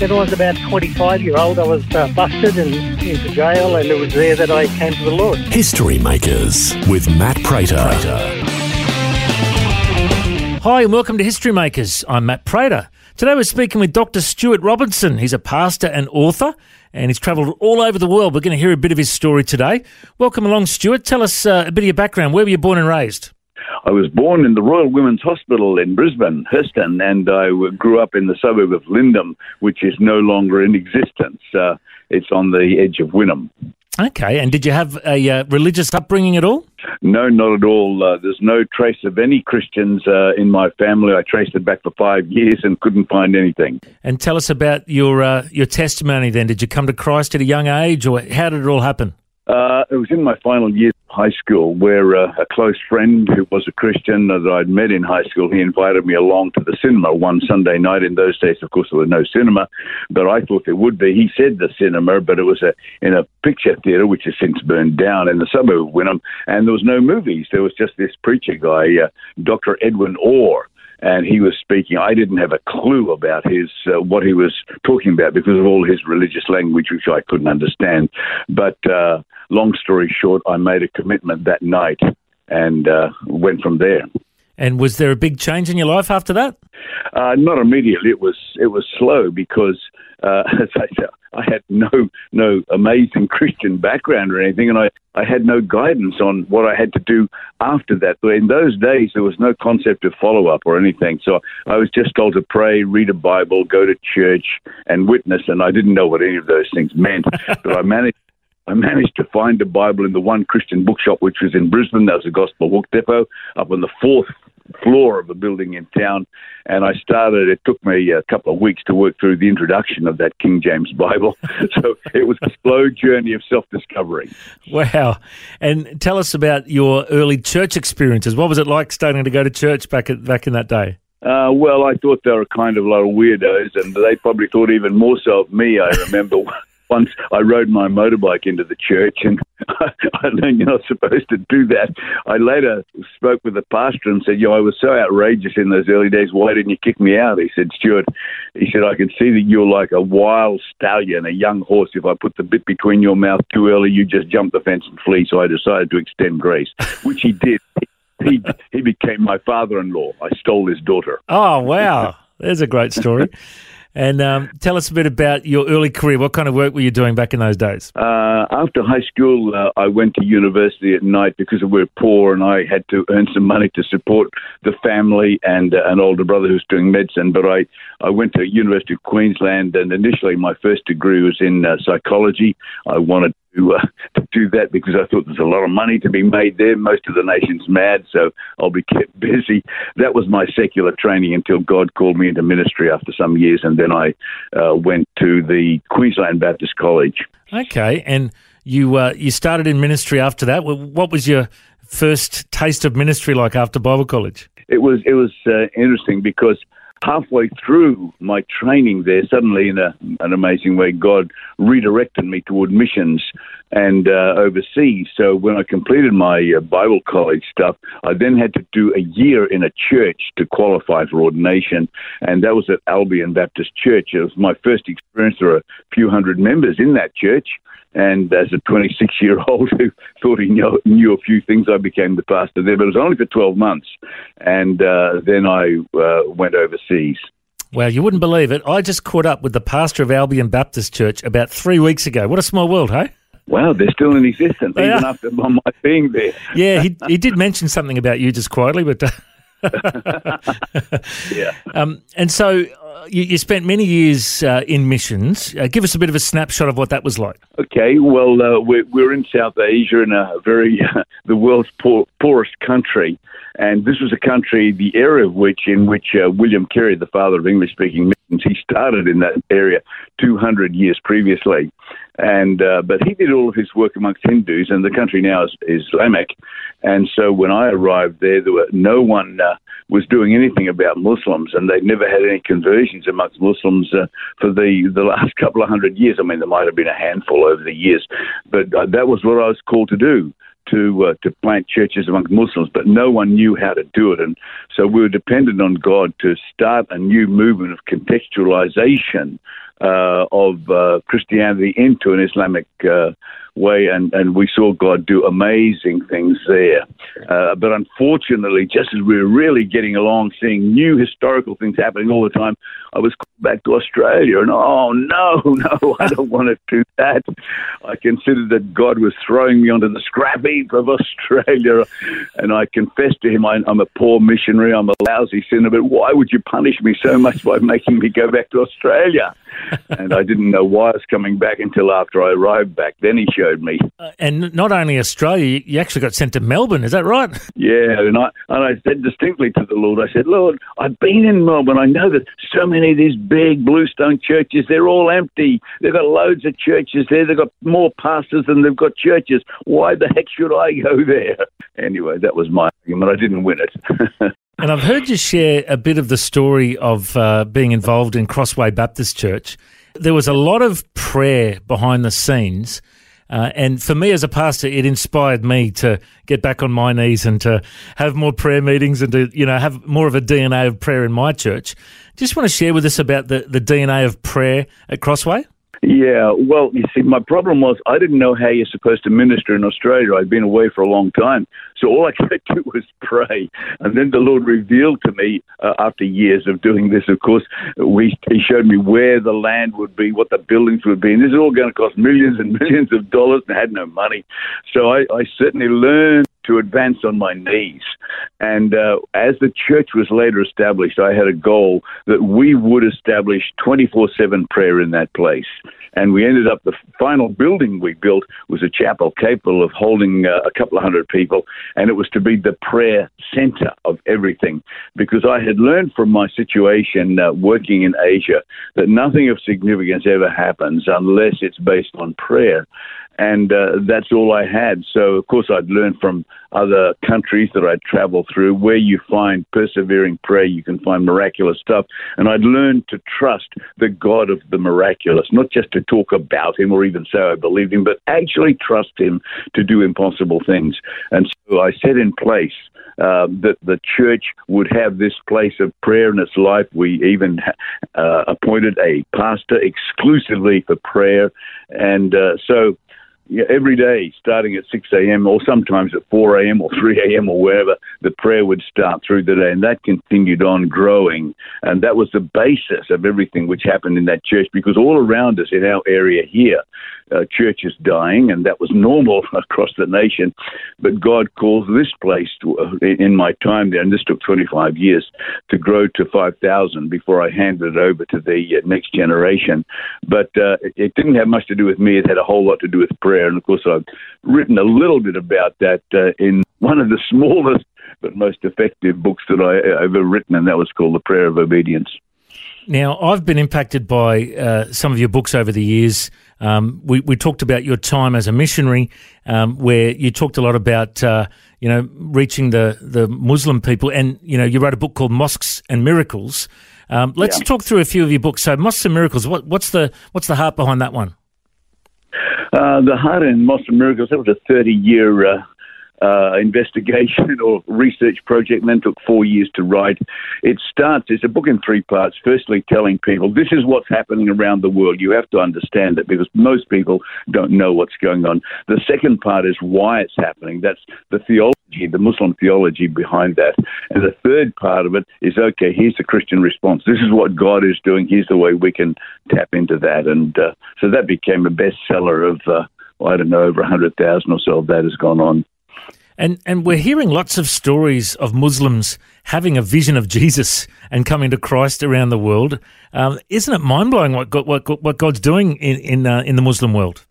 When I was about 25 year old, I was uh, busted and into jail, and it was there that I came to the Lord. History Makers with Matt Prater. Hi, and welcome to History Makers. I'm Matt Prater. Today we're speaking with Dr. Stuart Robinson. He's a pastor and author, and he's travelled all over the world. We're going to hear a bit of his story today. Welcome along, Stuart. Tell us uh, a bit of your background. Where were you born and raised? I was born in the Royal Women's Hospital in Brisbane, Herston, and I grew up in the suburb of Lindum, which is no longer in existence. Uh, it's on the edge of Wynnum. Okay, and did you have a uh, religious upbringing at all? No, not at all. Uh, there's no trace of any Christians uh, in my family. I traced it back for five years and couldn't find anything. And tell us about your uh, your testimony. Then, did you come to Christ at a young age, or how did it all happen? Uh, it was in my final year high school where uh, a close friend who was a Christian that I'd met in high school, he invited me along to the cinema one Sunday night. In those days, of course, there was no cinema, but I thought there would be. He said the cinema, but it was a, in a picture theatre, which has since burned down in the suburb of Wynnum, and there was no movies. There was just this preacher guy, uh, Dr. Edwin Orr and he was speaking. I didn't have a clue about his uh, what he was talking about because of all his religious language, which I couldn't understand. But uh, long story short, I made a commitment that night and uh, went from there. And was there a big change in your life after that? Uh, not immediately. It was it was slow because, uh, as I said, I had no no amazing Christian background or anything, and I, I had no guidance on what I had to do after that. But in those days, there was no concept of follow up or anything. So I was just told to pray, read a Bible, go to church, and witness. And I didn't know what any of those things meant, but I managed. I managed to find a Bible in the one Christian bookshop, which was in Brisbane. That was a Gospel Book Depot up on the fourth floor of a building in town. And I started, it took me a couple of weeks to work through the introduction of that King James Bible. so it was a slow journey of self discovery. Wow. And tell us about your early church experiences. What was it like starting to go to church back at, back in that day? Uh, well, I thought they were kind of a lot of weirdos, and they probably thought even more so of me. I remember once I rode my motorbike into the church, and I learned you're not supposed to do that. I later spoke with the pastor and said, "Yo, I was so outrageous in those early days. Why didn't you kick me out?" He said, "Stuart," he said, "I can see that you're like a wild stallion, a young horse. If I put the bit between your mouth too early, you just jump the fence and flee." So I decided to extend grace, which he did. He he became my father-in-law. I stole his daughter. Oh, wow. There's a great story. And um, tell us a bit about your early career. What kind of work were you doing back in those days? Uh, after high school, uh, I went to university at night because we were poor and I had to earn some money to support the family and uh, an older brother who's doing medicine. But I, I went to University of Queensland and initially my first degree was in uh, psychology. I wanted to, uh, do that because I thought there's a lot of money to be made there. Most of the nation's mad, so I'll be kept busy. That was my secular training until God called me into ministry after some years, and then I uh, went to the Queensland Baptist College. Okay, and you uh, you started in ministry after that. What was your first taste of ministry like after Bible college? It was it was uh, interesting because halfway through my training there, suddenly in a, an amazing way, God redirected me toward missions and uh, overseas. So when I completed my uh, Bible college stuff, I then had to do a year in a church to qualify for ordination, and that was at Albion Baptist Church. It was my first experience. There were a few hundred members in that church. And as a 26 year old who thought he knew, a few things, I became the pastor there. But it was only for 12 months. And uh, then I uh, went overseas. Well, you wouldn't believe it. I just caught up with the pastor of Albion Baptist Church about three weeks ago. What a small world, hey? Wow, they're still in existence They even are. after my being there. Yeah, he he did mention something about you just quietly, but. Yeah. Um, and so uh, you, you spent many years uh, in missions. Uh, give us a bit of a snapshot of what that was like. Okay, well, uh, we're, we're in South Asia in a very, the world's poor, poorest country. And this was a country, the area of which, in which uh, William Carey, the father of English speaking missions, he started in that area 200 years previously. And, uh, but he did all of his work amongst Hindus, and the country now is Islamic. And so when I arrived there, there were no one uh, was doing anything about Muslims, and they'd never had any conversions amongst Muslims uh, for the the last couple of hundred years. I mean, there might have been a handful over the years, but uh, that was what I was called to do. To uh, to plant churches amongst Muslims, but no one knew how to do it, and so we were dependent on God to start a new movement of contextualization of uh, Christianity into an Islamic uh, way, and, and we saw God do amazing things there. Uh, but unfortunately, just as we were really getting along, seeing new historical things happening all the time, I was called back to Australia, and oh no, no, I don't want to do that. I considered that God was throwing me onto the scrap heap of Australia, and I confessed to Him, I, I'm a poor missionary, I'm a lousy sinner, but why would you punish me so much by making me go back to Australia? and I didn't know why I was coming back until after I arrived back. Then he showed me. Uh, and not only Australia, you- you actually got sent to Melbourne. Is that right? Yeah, and I and I said distinctly to the Lord, I said, Lord, I've been in Melbourne. I know that so many of these big bluestone churches, they're all empty. They've got loads of churches there. They've got more pastors than they've got churches. Why the heck should I go there? Anyway, that was my argument. I didn't win it. And I've heard you share a bit of the story of uh, being involved in Crossway Baptist Church. There was a lot of prayer behind the scenes. Uh, and for me as a pastor, it inspired me to get back on my knees and to have more prayer meetings and to, you know, have more of a DNA of prayer in my church. Just want to share with us about the, the DNA of prayer at Crossway? Yeah, well, you see, my problem was I didn't know how you're supposed to minister in Australia. I'd been away for a long time. So all I could do was pray. And then the Lord revealed to me, uh, after years of doing this, of course, we, He showed me where the land would be, what the buildings would be. And this is all going to cost millions and millions of dollars, and I had no money. So I, I certainly learned to advance on my knees. And uh, as the church was later established, I had a goal that we would establish 24 7 prayer in that place. And we ended up, the final building we built was a chapel capable of holding uh, a couple of hundred people. And it was to be the prayer center of everything. Because I had learned from my situation uh, working in Asia that nothing of significance ever happens unless it's based on prayer and uh, that's all I had. So, of course, I'd learned from other countries that I'd traveled through where you find persevering prayer, you can find miraculous stuff. And I'd learned to trust the God of the miraculous, not just to talk about Him or even say I believed Him, but actually trust Him to do impossible things. And so I set in place uh, that the church would have this place of prayer in its life. We even uh, appointed a pastor exclusively for prayer. And uh, so yeah, every day, starting at 6 a.m. or sometimes at 4 a.m. or 3 a.m. or wherever, the prayer would start through the day. And that continued on growing. And that was the basis of everything which happened in that church because all around us in our area here, uh, churches dying, and that was normal across the nation. But God calls this place to, uh, in my time there, and this took 25 years to grow to 5,000 before I handed it over to the uh, next generation. But uh, it, it didn't have much to do with me. It had a whole lot to do with prayer. And of course, I've written a little bit about that uh, in one of the smallest but most effective books that I, I've ever written, and that was called The Prayer of Obedience. Now, I've been impacted by uh, some of your books over the years. Um, we, we talked about your time as a missionary, um, where you talked a lot about uh, you know reaching the the Muslim people, and you know you wrote a book called Mosques and Miracles. Um, let's Yeah. talk through a few of your books. So, Mosques and Miracles. What, what's the what's the heart behind that one? Uh, the Heart in Mosques and Miracles, that was a 30 year uh, investigation or research project, and then took four years to write. It starts, it's a book in three parts. Firstly, telling people this is what's happening around the world. You have to understand it because most people don't know what's going on. The second part is why it's happening. That's the theology, the Muslim theology behind that. And the third part of it is okay, here's the Christian response. This is what God is doing. Here's the way we can tap into that. And uh, so that became a bestseller of. Uh, I don't know, over 100,000 or so of that has gone on. And and we're hearing lots of stories of Muslims having a vision of Jesus and coming to Christ around the world. Um, isn't it mind blowing what God, what God's doing in in, uh, in the Muslim world?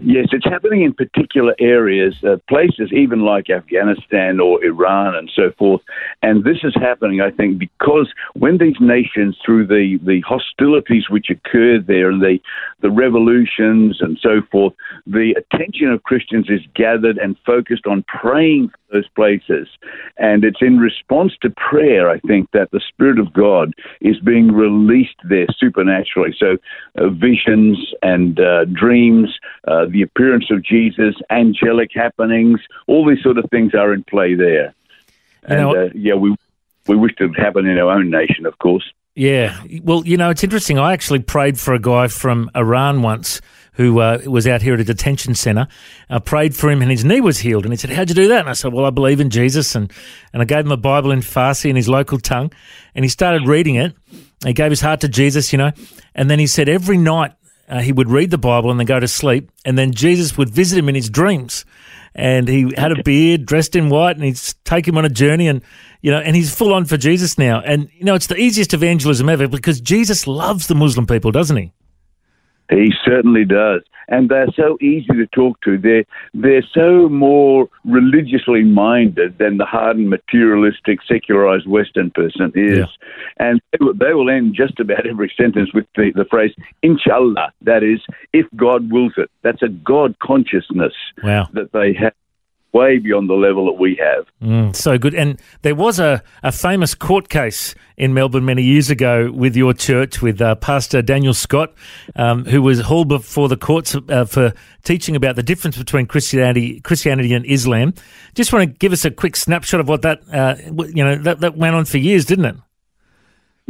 Yes, it's happening in particular areas, uh, places even like Afghanistan or Iran and so forth. And this is happening, I think, because when these nations, through the, the hostilities which occurred there and the, the revolutions and so forth, the attention of Christians is gathered and focused on praying those places. And it's in response to prayer, I think, that the Spirit of God is being released there supernaturally. So uh, visions and uh, dreams, uh, the appearance of Jesus, angelic happenings, all these sort of things are in play there. You know- and uh, yeah, we we wish it would happen in our own nation, of course. Yeah. Well, you know, it's interesting. I actually prayed for a guy from Iran once who uh, was out here at a detention centre. I prayed for him and his knee was healed. And he said, How'd you do that? And I said, Well, I believe in Jesus. And, and I gave him a Bible in Farsi in his local tongue. And he started reading it. He gave his heart to Jesus, you know. And then he said every night uh, he would read the Bible and then go to sleep. And then Jesus would visit him in his dreams. And he had a beard, dressed in white, and he'd take him on a journey. And, you know, and he's full on for Jesus now. And, you know, it's the easiest evangelism ever because Jesus loves the Muslim people, doesn't he? He certainly does. And they're so easy to talk to. They're, they're so more religiously minded than the hardened, materialistic, secularized Western person is. Yeah. And they will, they will end just about every sentence with the, the phrase, inshallah. That is, if God wills it. That's a God consciousness Wow. that they have way beyond the level that we have. Mm, so good. And there was a, a famous court case in Melbourne many years ago with your church, with uh, Pastor Daniel Scott, um, who was hauled before the courts uh, for teaching about the difference between Christianity, Christianity and Islam. Just want to give us a quick snapshot of what that, uh, you know, that, that went on for years, didn't it?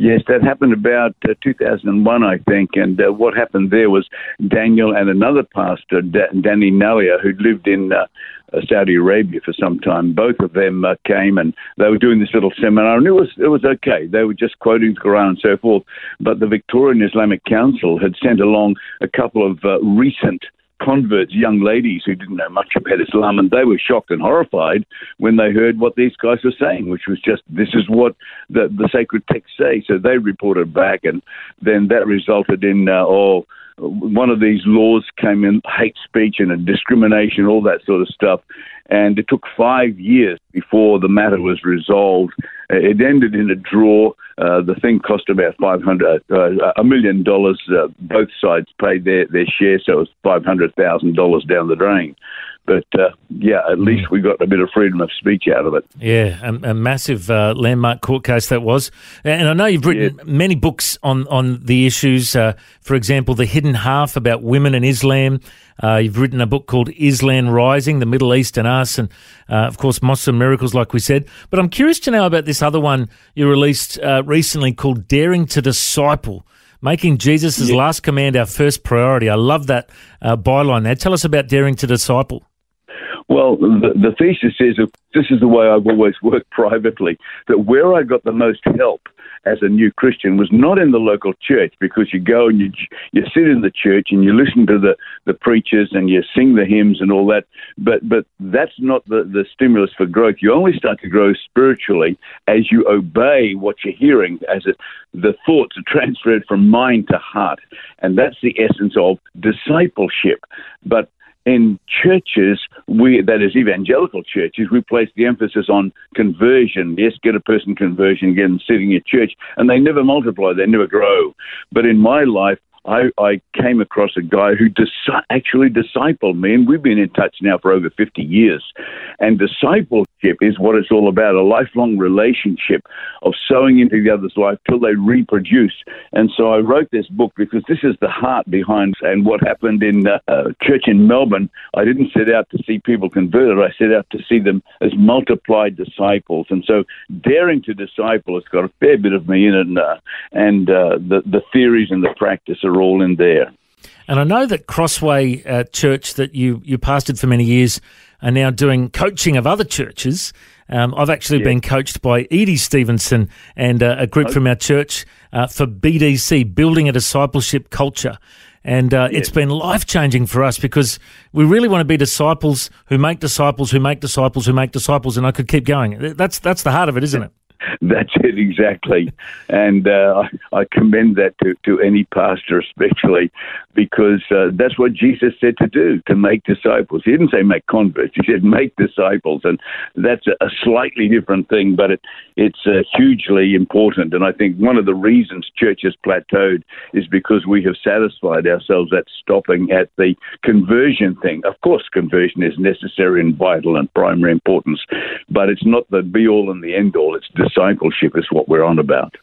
Yes, that happened about uh, 2001, I think. And uh, what happened there was Daniel and another pastor, da- Danny Nalliah, who lived in uh, uh, Saudi Arabia for some time. Both of them uh, came and they were doing this little seminar, and it was it was okay. They were just quoting the Quran and so forth. But the Victorian Islamic Council had sent along a couple of uh, recent converts, young ladies who didn't know much about Islam, and they were shocked and horrified when they heard what these guys were saying, which was just this is what the the sacred texts say. So they reported back, and then that resulted in uh, oh. One of these laws came in hate speech and discrimination, all that sort of stuff. And it took five years before the matter was resolved. Uh, It ended in a draw. Uh, the thing cost about five hundred, uh, a million dollars. Uh, both sides paid their, their share, so it was five hundred thousand dollars down the drain. But uh, yeah, at least we got a bit of freedom of speech out of it. Yeah, a, a massive uh, landmark court case that was. And I know you've written many books on, on the issues. Uh, for example, The Hidden Half about women and Islam. Uh, you've written a book called Islam Rising, The Middle East and Us, and uh, of course, Muslim Miracles, like we said. But I'm curious to know about this other one you released uh, recently called Daring to Disciple. Making Jesus' last command our first priority. I love that uh, byline there. Tell us about Daring to Disciple. Well, the, the thesis is this is the way I've always worked privately that where I got the most help as a new Christian was not in the local church because you go and you you sit in the church and you listen to the, the preachers and you sing the hymns and all that, but but that's not the, the stimulus for growth. You only start to grow spiritually as you obey what you're hearing, as it, the thoughts are transferred from mind to heart, and that's the essence of discipleship. But in churches, we that is evangelical churches, we place the emphasis on conversion. Yes, get a person conversion, get them sitting in church, and they never multiply, they never grow. But in my life, I, I came across a guy who dis- actually discipled me, and we've been in touch now for over 50 years. And discipleship is what it's all about a lifelong relationship of sowing into the other's life till they reproduce. And so I wrote this book because this is the heart behind and what happened in uh, church in Melbourne. I didn't set out to see people converted, I set out to see them as multiplied disciples. And so daring to disciple has got a fair bit of me in it, and, uh, and uh, the, the theories and the practice are all in there. And I know that Crossway uh, Church that you, you pastored for many years are now doing coaching of other churches. Um, I've actually been coached by Edie Stevenson and uh, a group from our church uh, for BDC, Building a Discipleship Culture. And uh, it's been life changing for us because we really want to be disciples who make disciples who make disciples who make disciples. And I could keep going. That's, that's the heart of it, isn't it? That's it exactly, and uh, I commend that to, to any pastor, especially because uh, that's what Jesus said to do to make disciples. He didn't say make converts; he said make disciples, and that's a, slightly different thing, but it, it's uh, hugely important. And I think one of the reasons churches plateaued is because we have satisfied ourselves at stopping at the conversion thing. Of course, conversion is necessary and vital and primary importance, but it's not the be all and the end all. It's discipleship is what we're on about.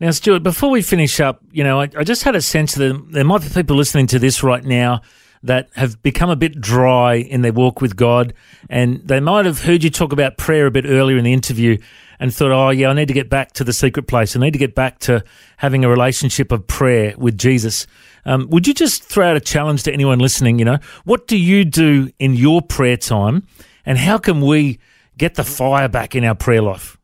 Now, Stuart, before we finish up, you know, I, I just had a sense that there might be people listening to this right now that have become a bit dry in their walk with God, and they might have heard you talk about prayer a bit earlier in the interview and thought, oh, yeah, I need to get back to the secret place. I need to get back to having a relationship of prayer with Jesus. Um, would you just throw out a challenge to anyone listening? You know, what do you do in your prayer time, and how can we get the fire back in our prayer life?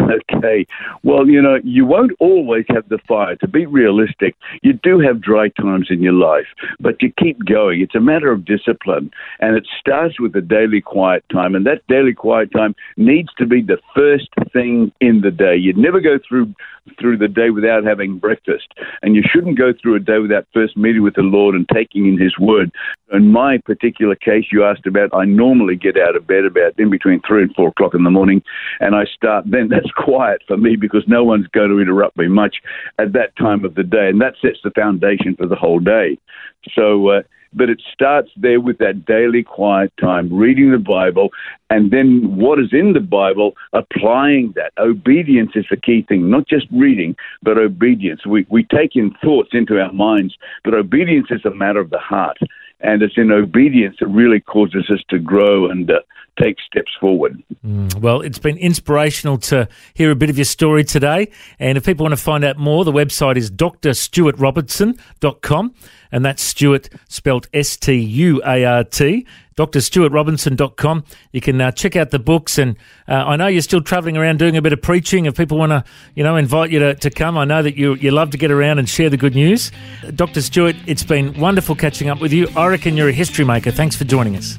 Okay. Well, you know, you won't always have the fire. To be realistic, you do have dry times in your life, but you keep going. It's a matter of discipline, and it starts with a daily quiet time, and that daily quiet time needs to be the first thing in the day. You'd never go through through the day without having breakfast, and you shouldn't go through a day without first meeting with the Lord and taking in His Word. In my particular case, you asked about, I normally get out of bed about in between three and four o'clock in the morning, and I start then. That's quiet for me because no one's going to interrupt me much at that time of the day, and that sets the foundation for the whole day. So. Uh, but it starts there with that daily quiet time, reading the Bible, and then what is in the Bible, applying that. Obedience is the key thing, not just reading, but obedience. We, we take in thoughts into our minds, but obedience is a matter of the heart. And it's in obedience that really causes us to grow and uh, take steps forward. Mm, well, it's been inspirational to hear a bit of your story today. And if people want to find out more, the website is drstuartrobertson.com. And that's Stuart spelled S T U A R T, drstuartrobinson.com. You can uh, check out the books. And uh, I know you're still traveling around doing a bit of preaching. If people want to, you know, invite you to, to come, I know that you, you love to get around and share the good news. Dr. Stuart, it's been wonderful catching up with you. I reckon you're a history maker. Thanks for joining us.